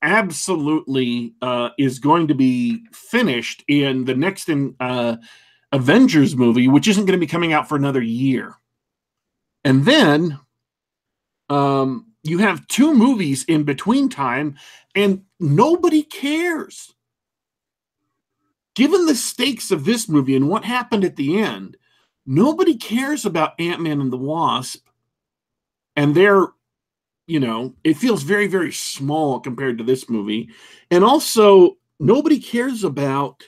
Absolutely uh, is going to be finished in the next in, uh, Avengers movie, which isn't going to be coming out for another year. And then um, you have two movies in between time, and nobody cares given the stakes of this movie and what happened at the end, nobody cares about Ant Man and the Wasp. And they're, you know, it feels very, very small compared to this movie. And also, nobody cares about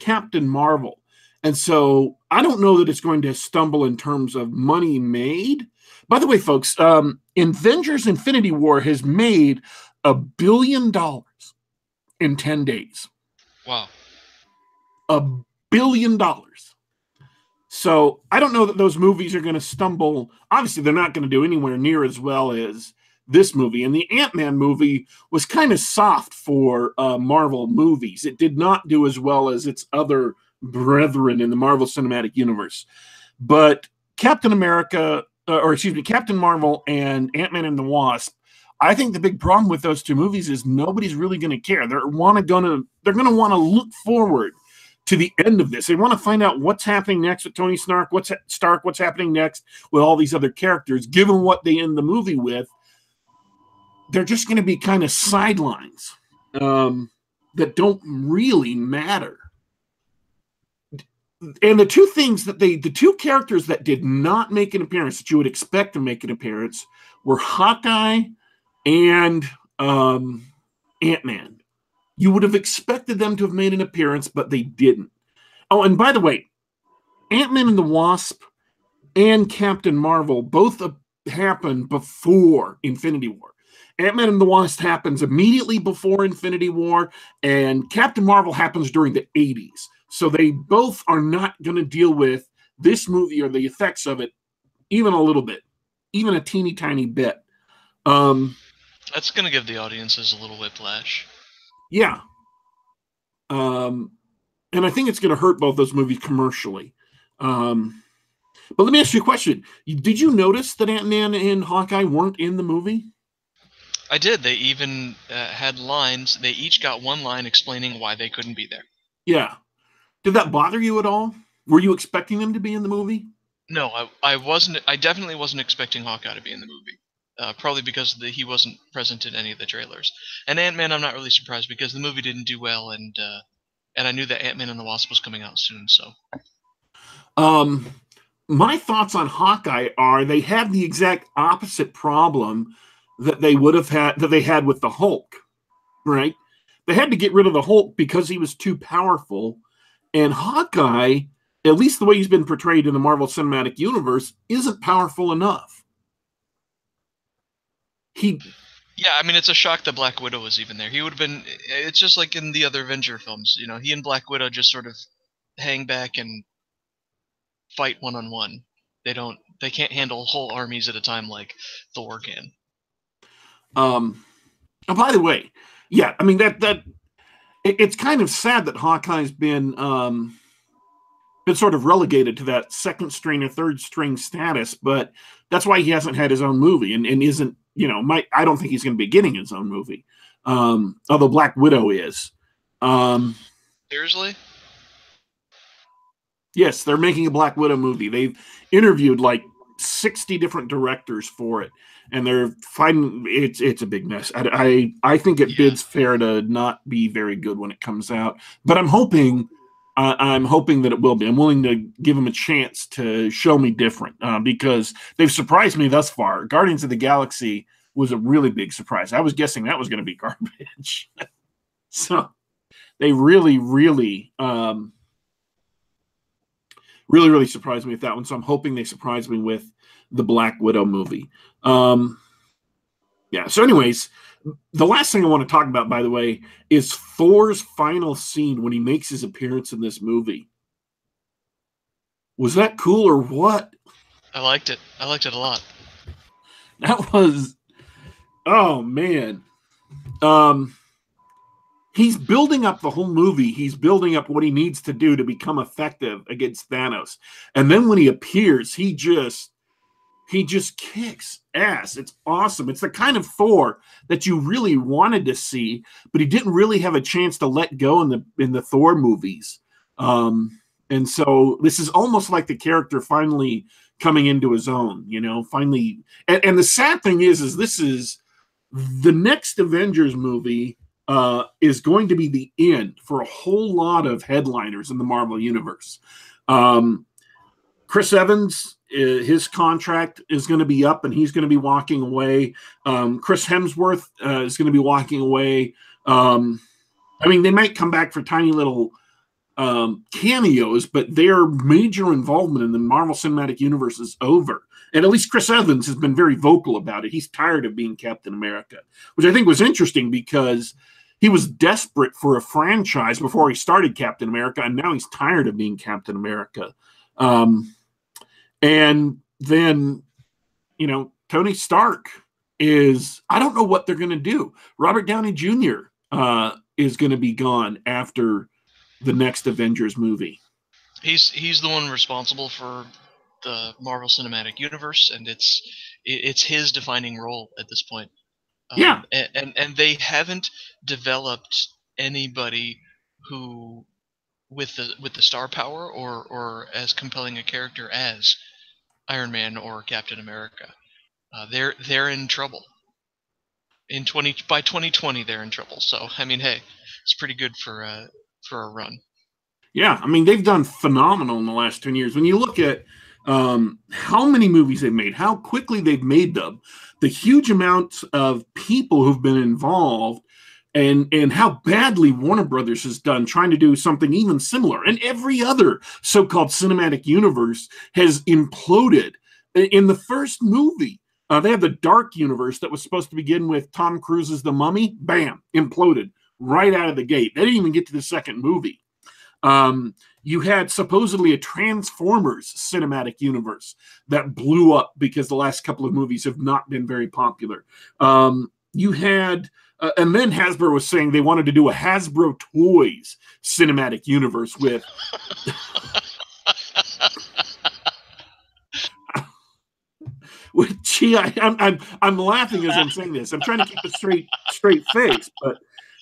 Captain Marvel. And so I don't know that it's going to stumble in terms of money made. By the way, folks, um, Avengers Infinity War has made a billion dollars in 10 days. Wow a billion dollars. So I don't know that those movies are going to stumble. Obviously, they're not going to do anywhere near as well as this movie. And the Ant Man movie was kind of soft for uh, Marvel movies. It did not do as well as its other brethren in the Marvel Cinematic Universe. But Captain America, uh, or excuse me, Captain Marvel and Ant Man and the Wasp. I think the big problem with those two movies is nobody's really going to care. They're want to gonna they're going to want to look forward to the end of this. They want to find out what's happening next with Tony Stark, what's Stark, what's happening next with all these other characters. Given what they end the movie with, they're just going to be kind of sidelines um, that don't really matter. And the two things that they, the two characters that did not make an appearance that you would expect to make an appearance were Hawkeye and um, Ant Man. You would have expected them to have made an appearance, but they didn't. Oh, and by the way, Ant Man and the Wasp, and Captain Marvel both happen before Infinity War. Ant Man and the Wasp happens immediately before Infinity War, and Captain Marvel happens during the 80s. So they both are not going to deal with this movie or the effects of it even a little bit, even a teeny tiny bit. Um, That's going to give the audiences a little whiplash. Yeah. Um, and I think it's going to hurt both those movies commercially. Um, but let me ask you a question. Did you notice that Ant Man and Hawkeye weren't in the movie? I did. They even uh, had lines. They each got one line explaining why they couldn't be there. Yeah. Did that bother you at all? Were you expecting them to be in the movie? No, I, I wasn't. I definitely wasn't expecting Hawkeye to be in the movie. Uh, probably because the, he wasn't present in any of the trailers. And Ant Man, I'm not really surprised because the movie didn't do well, and uh, and I knew that Ant Man and the Wasp was coming out soon. So, um, my thoughts on Hawkeye are they have the exact opposite problem that they would have had that they had with the Hulk, right? They had to get rid of the Hulk because he was too powerful, and Hawkeye, at least the way he's been portrayed in the Marvel Cinematic Universe, isn't powerful enough. He yeah, I mean, it's a shock that Black Widow was even there. He would have been. It's just like in the other Avenger films. You know, he and Black Widow just sort of hang back and fight one on one. They don't. They can't handle whole armies at a time like Thor can. Um. Oh, by the way, yeah, I mean that that it, it's kind of sad that Hawkeye's been um been sort of relegated to that second string or third string status, but that's why he hasn't had his own movie and, and isn't you know, might I don't think he's going to be getting his own movie. Um, although Black Widow is. Um, Seriously? Yes, they're making a Black Widow movie. They've interviewed like 60 different directors for it, and they're finding it's it's a big mess. I I, I think it yeah. bids fair to not be very good when it comes out, but I'm hoping uh, I'm hoping that it will be. I'm willing to give them a chance to show me different uh, because they've surprised me thus far. Guardians of the Galaxy was a really big surprise. I was guessing that was going to be garbage. so they really, really, um, really, really surprised me with that one. So I'm hoping they surprise me with the Black Widow movie. Um, yeah. So, anyways, the last thing I want to talk about, by the way, is Thor's final scene when he makes his appearance in this movie. Was that cool or what? I liked it. I liked it a lot. That was oh man. Um he's building up the whole movie. He's building up what he needs to do to become effective against Thanos. And then when he appears, he just he just kicks ass. It's awesome. It's the kind of Thor that you really wanted to see, but he didn't really have a chance to let go in the in the Thor movies. Um, and so this is almost like the character finally coming into his own, you know, finally. And, and the sad thing is, is this is the next Avengers movie uh, is going to be the end for a whole lot of headliners in the Marvel universe. Um, Chris Evans his contract is going to be up and he's going to be walking away. Um, Chris Hemsworth uh, is going to be walking away. Um, I mean, they might come back for tiny little um, cameos, but their major involvement in the Marvel Cinematic Universe is over. And at least Chris Evans has been very vocal about it. He's tired of being Captain America, which I think was interesting because he was desperate for a franchise before he started Captain America, and now he's tired of being Captain America. Um, and then, you know, Tony Stark is, I don't know what they're going to do. Robert Downey Jr. Uh, is going to be gone after the next Avengers movie. He's he's the one responsible for the Marvel Cinematic Universe, and it's it's his defining role at this point. Um, yeah, and, and and they haven't developed anybody who with the with the star power or or as compelling a character as Iron Man or Captain America. Uh, they're they're in trouble. In twenty by twenty twenty, they're in trouble. So I mean, hey, it's pretty good for uh, for a run. Yeah, I mean they've done phenomenal in the last ten years. When you look at um, how many movies they've made, how quickly they've made them, the huge amounts of people who've been involved and and how badly Warner Brothers has done trying to do something even similar. And every other so-called cinematic universe has imploded. In the first movie, uh, they had the Dark Universe that was supposed to begin with Tom Cruise's The Mummy. Bam, imploded right out of the gate. They didn't even get to the second movie. Um, you had supposedly a Transformers cinematic universe that blew up because the last couple of movies have not been very popular. Um, you had, uh, and then Hasbro was saying they wanted to do a Hasbro Toys cinematic universe with. with gee, I, I'm, I'm I'm laughing as I'm saying this. I'm trying to keep a straight straight face, but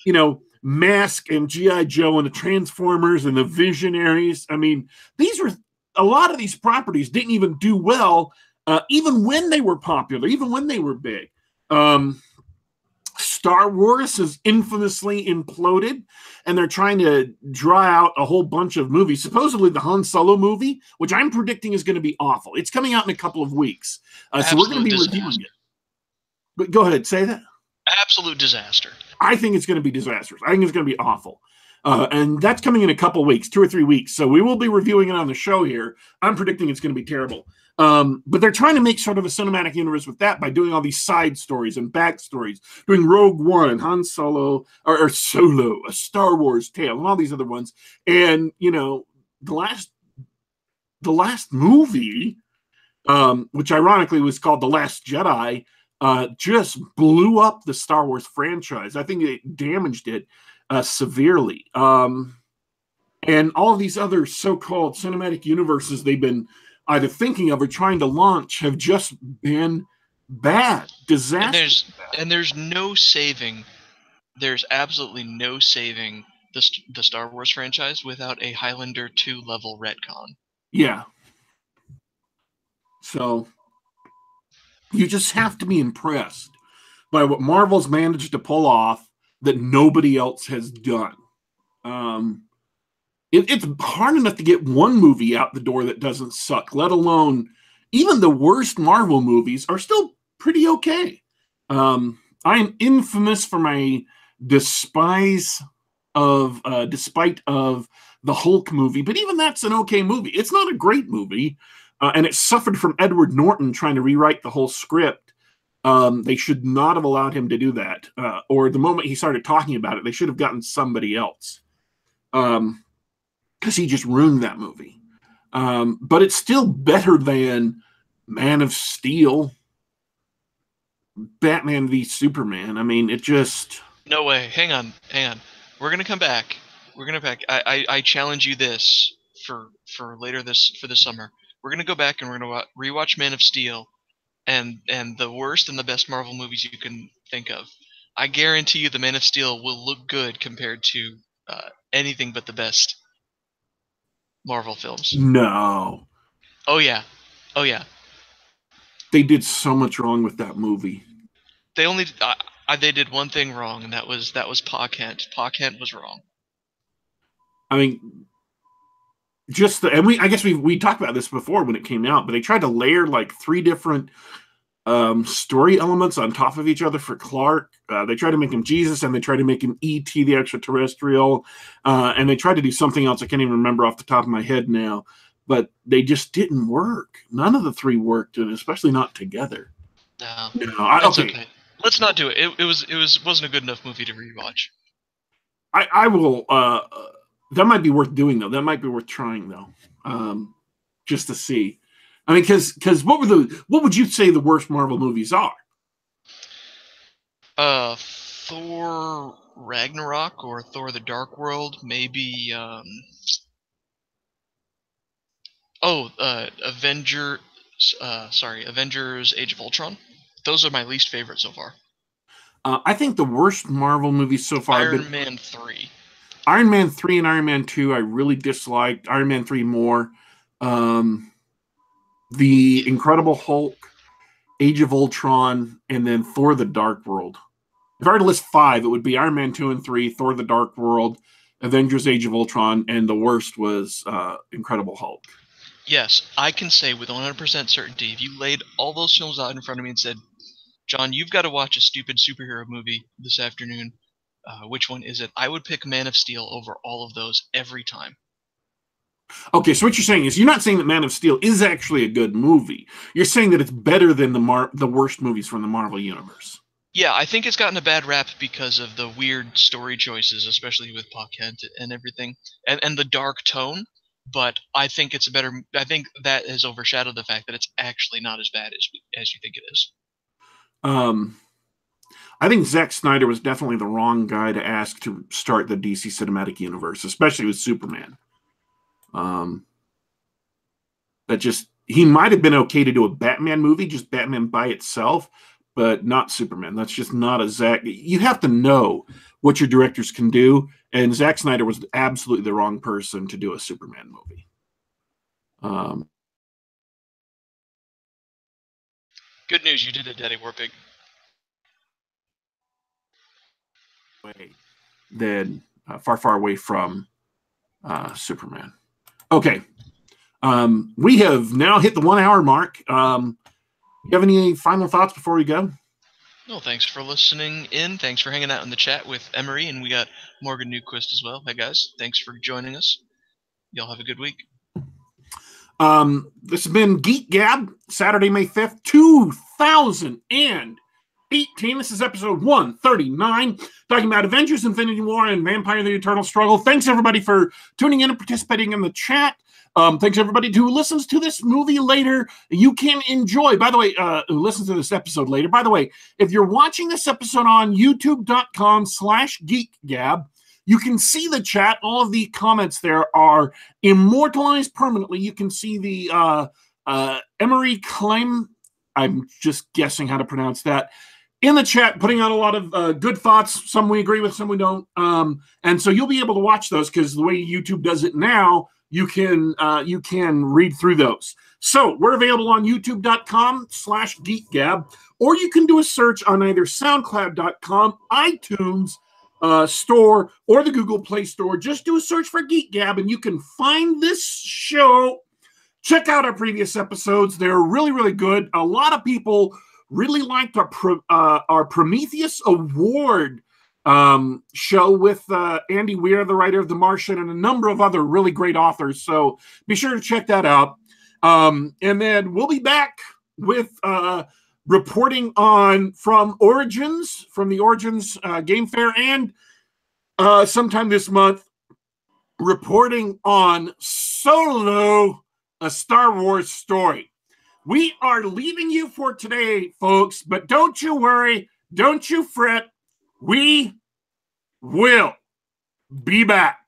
you know, Mask and GI Joe and the Transformers and the Visionaries. I mean, these were a lot of these properties didn't even do well, uh, even when they were popular, even when they were big. Um, Star Wars has infamously imploded, and they're trying to draw out a whole bunch of movies. Supposedly, the Han Solo movie, which I'm predicting is going to be awful. It's coming out in a couple of weeks, uh, so we're going to be disaster. reviewing it. But go ahead, say that. Absolute disaster. I think it's going to be disastrous. I think it's going to be awful. Uh, and that's coming in a couple of weeks, two or three weeks. So we will be reviewing it on the show here. I'm predicting it's going to be terrible. Um, but they're trying to make sort of a cinematic universe with that by doing all these side stories and backstories, doing Rogue One and Han Solo or, or Solo, a Star Wars tale, and all these other ones. And you know, the last the last movie, um, which ironically was called The Last Jedi, uh, just blew up the Star Wars franchise. I think it damaged it uh, severely. Um, and all these other so-called cinematic universes they've been either thinking of or trying to launch have just been bad, disaster. And there's and there's no saving. There's absolutely no saving the the Star Wars franchise without a Highlander two level retcon. Yeah. So you just have to be impressed by what Marvel's managed to pull off that nobody else has done. Um, it, it's hard enough to get one movie out the door that doesn't suck, let alone even the worst Marvel movies are still pretty okay. Um, I am infamous for my despise of uh, despite of the Hulk movie, but even that's an okay movie. It's not a great movie uh, and it suffered from Edward Norton trying to rewrite the whole script. Um, they should not have allowed him to do that. Uh, or the moment he started talking about it, they should have gotten somebody else. Um, because he just ruined that movie. Um, but it's still better than Man of Steel, Batman v Superman. I mean, it just. No way. Hang on. Hang on. We're gonna come back. We're gonna back. I, I, I challenge you this for for later this for the summer we're gonna go back and we're gonna rewatch Man of Steel, and and the worst and the best Marvel movies you can think of. I guarantee you, the Man of Steel will look good compared to uh, anything but the best Marvel films. No. Oh yeah, oh yeah. They did so much wrong with that movie. They only uh, they did one thing wrong, and that was that was Pa Kent. Pa Kent was wrong. I mean, just the and we I guess we we talked about this before when it came out, but they tried to layer like three different um story elements on top of each other for Clark. Uh, they tried to make him Jesus and they tried to make him ET the extraterrestrial. Uh, and they tried to do something else I can't even remember off the top of my head now, but they just didn't work. None of the three worked, and especially not together. No, no I, okay. okay. Let's not do it. it. It was it was wasn't a good enough movie to rewatch. I I will uh that might be worth doing though. That might be worth trying though, um, just to see. I mean, because because what were the what would you say the worst Marvel movies are? Uh, Thor Ragnarok or Thor: The Dark World, maybe. Um, oh, uh, Avenger. Uh, sorry, Avengers: Age of Ultron. Those are my least favorite so far. Uh, I think the worst Marvel movies so far. Iron been, Man three. Iron Man 3 and Iron Man 2, I really disliked. Iron Man 3 more. Um, the Incredible Hulk, Age of Ultron, and then Thor the Dark World. If I were to list five, it would be Iron Man 2 and 3, Thor the Dark World, Avengers Age of Ultron, and the worst was uh, Incredible Hulk. Yes, I can say with 100% certainty, if you laid all those films out in front of me and said, John, you've got to watch a stupid superhero movie this afternoon, uh, which one is it? I would pick Man of Steel over all of those every time. Okay, so what you're saying is you're not saying that Man of Steel is actually a good movie. You're saying that it's better than the Mar- the worst movies from the Marvel universe. Yeah, I think it's gotten a bad rap because of the weird story choices, especially with Pa Kent and everything, and and the dark tone. But I think it's a better. I think that has overshadowed the fact that it's actually not as bad as as you think it is. Um, I think Zack Snyder was definitely the wrong guy to ask to start the DC cinematic universe, especially with Superman. Um, that just he might have been okay to do a Batman movie, just Batman by itself, but not Superman. That's just not a Zack. You have to know what your directors can do, and Zack Snyder was absolutely the wrong person to do a Superman movie. Um, Good news, you did it, Daddy Warpig. Than uh, far, far away from uh, Superman. Okay. Um, we have now hit the one hour mark. Um, you have any final thoughts before we go? Well, thanks for listening in. Thanks for hanging out in the chat with Emery, and we got Morgan Newquist as well. Hey, guys. Thanks for joining us. Y'all have a good week. Um, this has been Geek Gab, Saturday, May 5th, 2018. This is episode 139, talking about Avengers Infinity War and Vampire the Eternal Struggle. Thanks, everybody, for tuning in and participating in the chat. Um, thanks everybody who listens to this movie later. You can enjoy. By the way, uh, who listens to this episode later. By the way, if you're watching this episode on YouTube.com/slash GeekGab, you can see the chat. All of the comments there are immortalized permanently. You can see the uh, uh, Emery claim. I'm just guessing how to pronounce that in the chat, putting out a lot of uh, good thoughts. Some we agree with, some we don't. Um, and so you'll be able to watch those because the way YouTube does it now, you can uh, you can read through those. So we're available on youtube.com slash geekgab, or you can do a search on either soundcloud.com, iTunes uh, store, or the Google Play Store. Just do a search for Geek Gab and you can find this show. Check out our previous episodes. They're really, really good. A lot of people really liked our, uh, our Prometheus Award um, show with uh, Andy Weir, the writer of The Martian, and a number of other really great authors. So be sure to check that out. Um, and then we'll be back with uh, reporting on from Origins, from the Origins uh, Game Fair, and uh, sometime this month, reporting on Solo, a Star Wars story. We are leaving you for today, folks, but don't you worry, don't you fret. We will be back.